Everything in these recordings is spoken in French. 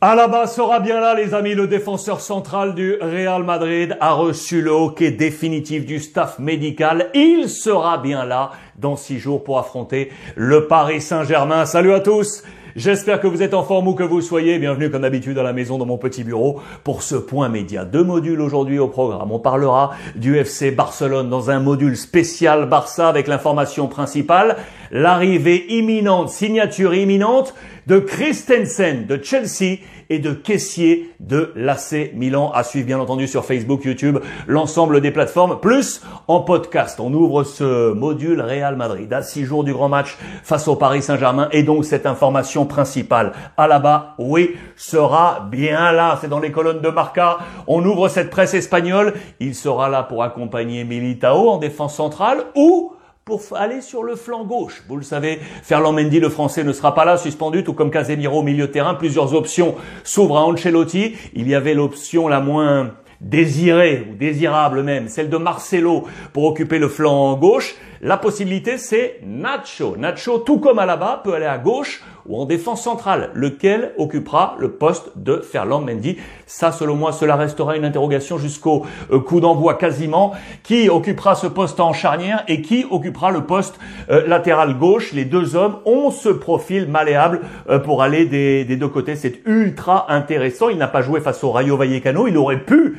Alaba sera bien là, les amis. Le défenseur central du Real Madrid a reçu le hockey définitif du staff médical. Il sera bien là dans six jours pour affronter le Paris Saint-Germain. Salut à tous. J'espère que vous êtes en forme où que vous soyez. Bienvenue comme d'habitude à la maison dans mon petit bureau pour ce point média. Deux modules aujourd'hui au programme. On parlera du FC Barcelone dans un module spécial Barça avec l'information principale, l'arrivée imminente, signature imminente de Christensen de Chelsea et de Caissier de l'AC Milan à suivre bien entendu sur Facebook, YouTube, l'ensemble des plateformes, plus en podcast. On ouvre ce module Real Madrid à six jours du grand match face au Paris Saint-Germain et donc cette information principale à la bas, oui, sera bien là. C'est dans les colonnes de Marca. On ouvre cette presse espagnole. Il sera là pour accompagner Militao en défense centrale ou pour aller sur le flanc gauche. Vous le savez, Ferland Mendy, le français, ne sera pas là, suspendu, tout comme Casemiro au milieu de terrain. Plusieurs options s'ouvrent à Ancelotti. Il y avait l'option la moins désirée, ou désirable même, celle de Marcelo pour occuper le flanc gauche. La possibilité, c'est Nacho. Nacho, tout comme bas peut aller à gauche ou en défense centrale, lequel occupera le poste de Ferland Mendy. Ça, selon moi, cela restera une interrogation jusqu'au euh, coup d'envoi quasiment. Qui occupera ce poste en charnière et qui occupera le poste euh, latéral gauche? Les deux hommes ont ce profil malléable euh, pour aller des, des deux côtés. C'est ultra intéressant. Il n'a pas joué face au Rayo Vallecano. Il aurait pu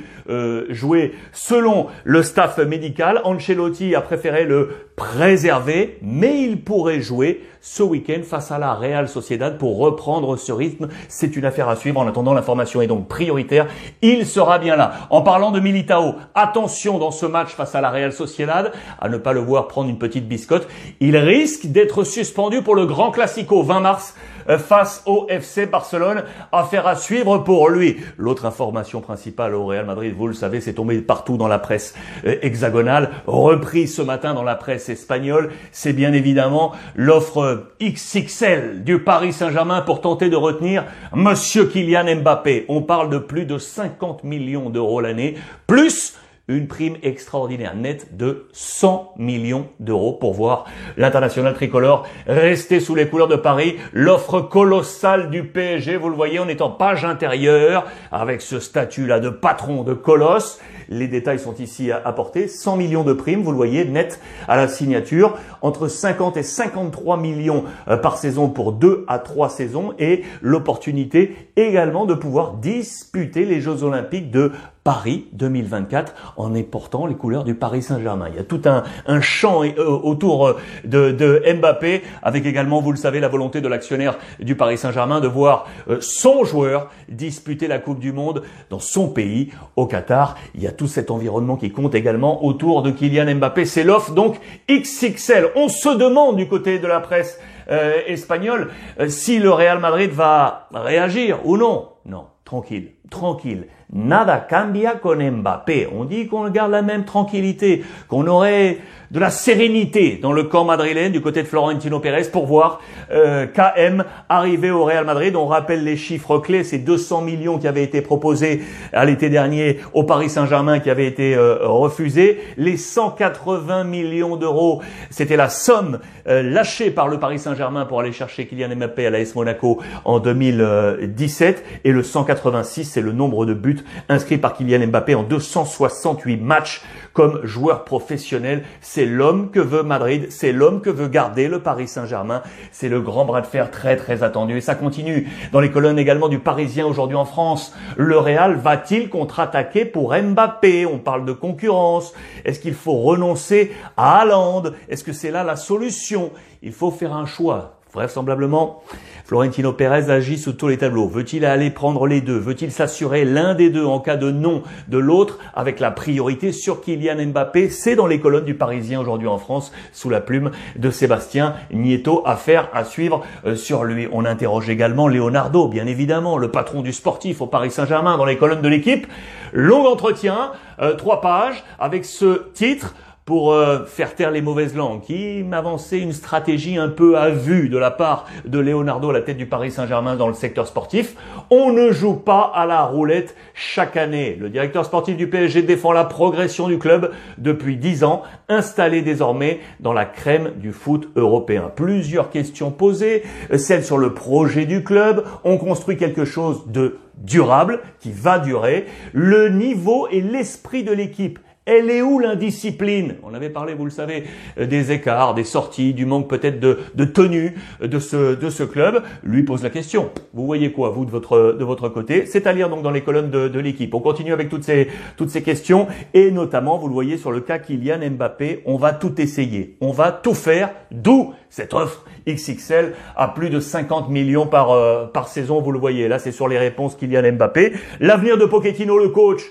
jouer selon le staff médical. Ancelotti a préféré le préservé, mais il pourrait jouer ce week-end face à la Real Sociedad pour reprendre ce rythme. C'est une affaire à suivre. En attendant, l'information est donc prioritaire. Il sera bien là. En parlant de Militao, attention dans ce match face à la Real Sociedad à ne pas le voir prendre une petite biscotte. Il risque d'être suspendu pour le Grand Classico 20 mars euh, face au FC Barcelone. Affaire à suivre pour lui. L'autre information principale au Real Madrid, vous le savez, c'est tombé partout dans la presse euh, hexagonale, repris ce matin dans la presse espagnole. C'est bien évidemment l'offre XXL du Paris Saint-Germain pour tenter de retenir Monsieur Kylian Mbappé. On parle de plus de 50 millions d'euros l'année, plus une prime extraordinaire nette de 100 millions d'euros pour voir l'international tricolore rester sous les couleurs de Paris. L'offre colossale du PSG, vous le voyez, on est en page intérieure avec ce statut-là de patron de colosse. Les détails sont ici apportés. 100 millions de primes, vous le voyez, net à la signature. Entre 50 et 53 millions euh, par saison pour deux à trois saisons et l'opportunité également de pouvoir disputer les Jeux Olympiques de Paris 2024 en éportant les couleurs du Paris Saint-Germain. Il y a tout un, un champ euh, autour euh, de, de, Mbappé, avec également, vous le savez, la volonté de l'actionnaire du Paris Saint-Germain de voir son joueur disputer la Coupe du Monde dans son pays, au Qatar. Il y a tout cet environnement qui compte également autour de Kylian Mbappé. C'est l'offre donc XXL. On se demande du côté de la presse euh, espagnole euh, si le Real Madrid va réagir ou non. Non, tranquille, tranquille. Nada cambia con Mbappé. On dit qu'on garde la même tranquillité, qu'on aurait de la sérénité dans le camp madrilène du côté de Florentino Pérez pour voir euh, KM arriver au Real Madrid. On rappelle les chiffres clés, c'est 200 millions qui avaient été proposés à l'été dernier au Paris Saint-Germain qui avaient été euh, refusés. Les 180 millions d'euros, c'était la somme euh, lâchée par le Paris Saint-Germain pour aller chercher Kylian Mbappé à l'AS Monaco en 2017 et le 186, c'est le nombre de buts inscrits par Kylian Mbappé en 268 matchs comme joueur professionnel. C'est l'homme que veut Madrid, c'est l'homme que veut garder le Paris Saint-Germain. C'est le grand bras de fer très très attendu. Et ça continue dans les colonnes également du Parisien aujourd'hui en France. Le Real va-t-il contre-attaquer pour Mbappé? On parle de concurrence. Est-ce qu'il faut renoncer à Haaland? Est-ce que c'est là la solution? Il faut faire un choix. Vraisemblablement, Florentino Pérez agit sous tous les tableaux. Veut-il aller prendre les deux? Veut-il s'assurer l'un des deux en cas de non de l'autre avec la priorité sur Kylian Mbappé? C'est dans les colonnes du Parisien aujourd'hui en France sous la plume de Sébastien Nieto. Affaire à suivre euh, sur lui. On interroge également Leonardo, bien évidemment, le patron du sportif au Paris Saint-Germain dans les colonnes de l'équipe. Long entretien, euh, trois pages avec ce titre pour euh, faire taire les mauvaises langues, qui m'avançait une stratégie un peu à vue de la part de Leonardo à la tête du Paris Saint-Germain dans le secteur sportif. On ne joue pas à la roulette chaque année. Le directeur sportif du PSG défend la progression du club depuis dix ans, installé désormais dans la crème du foot européen. Plusieurs questions posées, celles sur le projet du club. On construit quelque chose de durable, qui va durer. Le niveau et l'esprit de l'équipe elle est où l'indiscipline? On avait parlé, vous le savez, euh, des écarts, des sorties, du manque peut-être de, tenue de ce, de ce club. Lui pose la question. Vous voyez quoi, vous, de votre, de votre côté? C'est à lire donc dans les colonnes de, de l'équipe. On continue avec toutes ces, toutes ces questions et notamment, vous le voyez sur le cas Kylian Mbappé, on va tout essayer. On va tout faire, d'où cette offre XXL à plus de 50 millions par, euh, par saison, vous le voyez. Là, c'est sur les réponses Kylian Mbappé. L'avenir de Pochettino, le coach,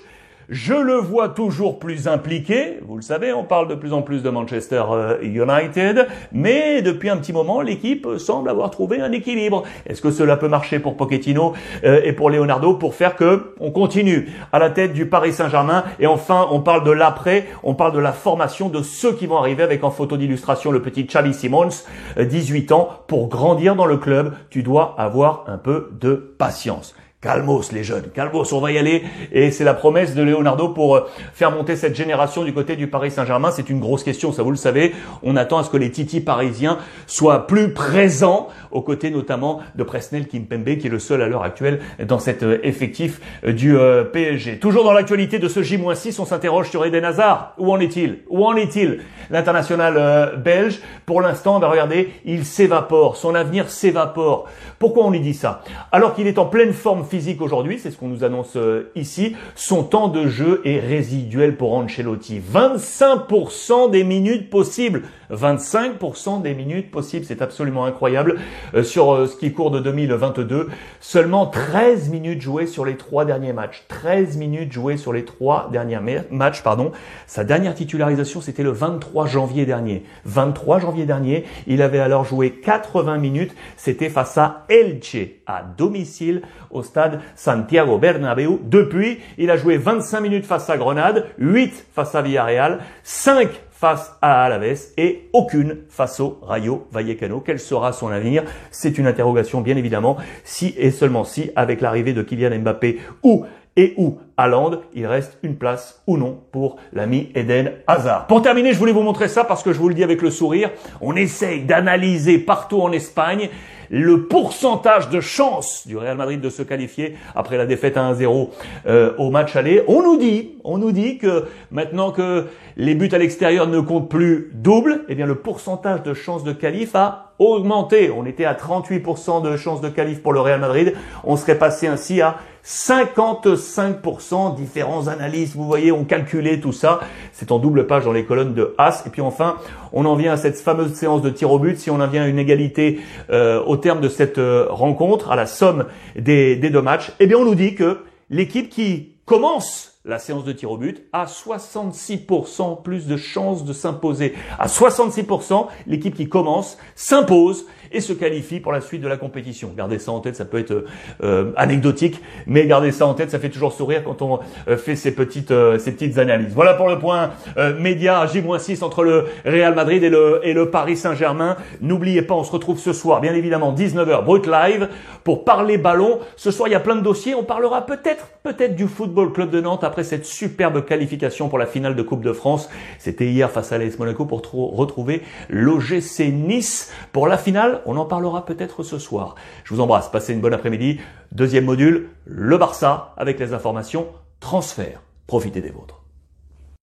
je le vois toujours plus impliqué. Vous le savez, on parle de plus en plus de Manchester euh, United, mais depuis un petit moment, l'équipe semble avoir trouvé un équilibre. Est-ce que cela peut marcher pour Pochettino euh, et pour Leonardo pour faire que on continue à la tête du Paris Saint-Germain? Et enfin on parle de l'après, on parle de la formation de ceux qui vont arriver avec en photo d'illustration le petit Xavi Simons, 18 euh, ans, pour grandir dans le club, tu dois avoir un peu de patience. Calmos les jeunes, calmos, on va y aller. Et c'est la promesse de Leonardo pour euh, faire monter cette génération du côté du Paris Saint-Germain. C'est une grosse question, ça vous le savez. On attend à ce que les titis parisiens soient plus présents, aux côtés notamment de Presnel Kimpembe, qui est le seul à l'heure actuelle dans cet euh, effectif euh, du PSG. Toujours dans l'actualité de ce J-6, on s'interroge sur Eden Hazard. Où en est-il? Où en est-il? L'international belge, pour l'instant, ben regardez, il s'évapore. Son avenir s'évapore. Pourquoi on lui dit ça? Alors qu'il est en pleine forme physique aujourd'hui, c'est ce qu'on nous annonce euh, ici, son temps de jeu est résiduel pour Ancelotti. 25% des minutes possibles. 25% des minutes possibles, c'est absolument incroyable. Euh, sur euh, ce qui court de 2022, seulement 13 minutes jouées sur les trois derniers matchs. 13 minutes jouées sur les trois derniers matchs, pardon. Sa dernière titularisation, c'était le 23 janvier dernier. 23 janvier dernier, il avait alors joué 80 minutes. C'était face à Elche, à domicile, au stade Santiago Bernabéu. Depuis, il a joué 25 minutes face à Grenade, 8 face à Villarreal, 5 face à Alaves et aucune face au Rayo Vallecano. Quel sera son avenir? C'est une interrogation bien évidemment, si et seulement si, avec l'arrivée de Kylian Mbappé ou et où à il reste une place ou non pour l'ami Eden Hazard. Pour terminer, je voulais vous montrer ça parce que je vous le dis avec le sourire, on essaye d'analyser partout en Espagne le pourcentage de chance du Real Madrid de se qualifier après la défaite à 1-0 euh, au match aller. On nous dit, on nous dit que maintenant que les buts à l'extérieur ne comptent plus double, eh bien le pourcentage de chance de qualif a augmenté. On était à 38% de chance de qualif pour le Real Madrid. On serait passé ainsi à 55%. Différents analystes, vous voyez, ont calculé tout ça. C'est en double page dans les colonnes de As. Et puis enfin, on en vient à cette fameuse séance de tir au but. Si on en vient à une égalité euh, au terme de cette euh, rencontre, à la somme des, des deux matchs, eh bien on nous dit que l'équipe qui commence la séance de tir au but a 66% plus de chances de s'imposer. À 66%, l'équipe qui commence s'impose et se qualifie pour la suite de la compétition. Gardez ça en tête, ça peut être euh, anecdotique, mais gardez ça en tête, ça fait toujours sourire quand on euh, fait ces petites, euh, ces petites analyses. Voilà pour le point média J-6 entre le Real Madrid et le, et le Paris Saint-Germain. N'oubliez pas, on se retrouve ce soir, bien évidemment, 19h, Brut Live, pour parler ballon. Ce soir, il y a plein de dossiers. On parlera peut-être, peut-être du Football Club de Nantes après cette superbe qualification pour la finale de Coupe de France. C'était hier face à l'AS Monaco pour retrouver l'OGC Nice pour la finale on en parlera peut-être ce soir. Je vous embrasse, passez une bonne après-midi. Deuxième module, le Barça avec les informations transfert. Profitez des vôtres.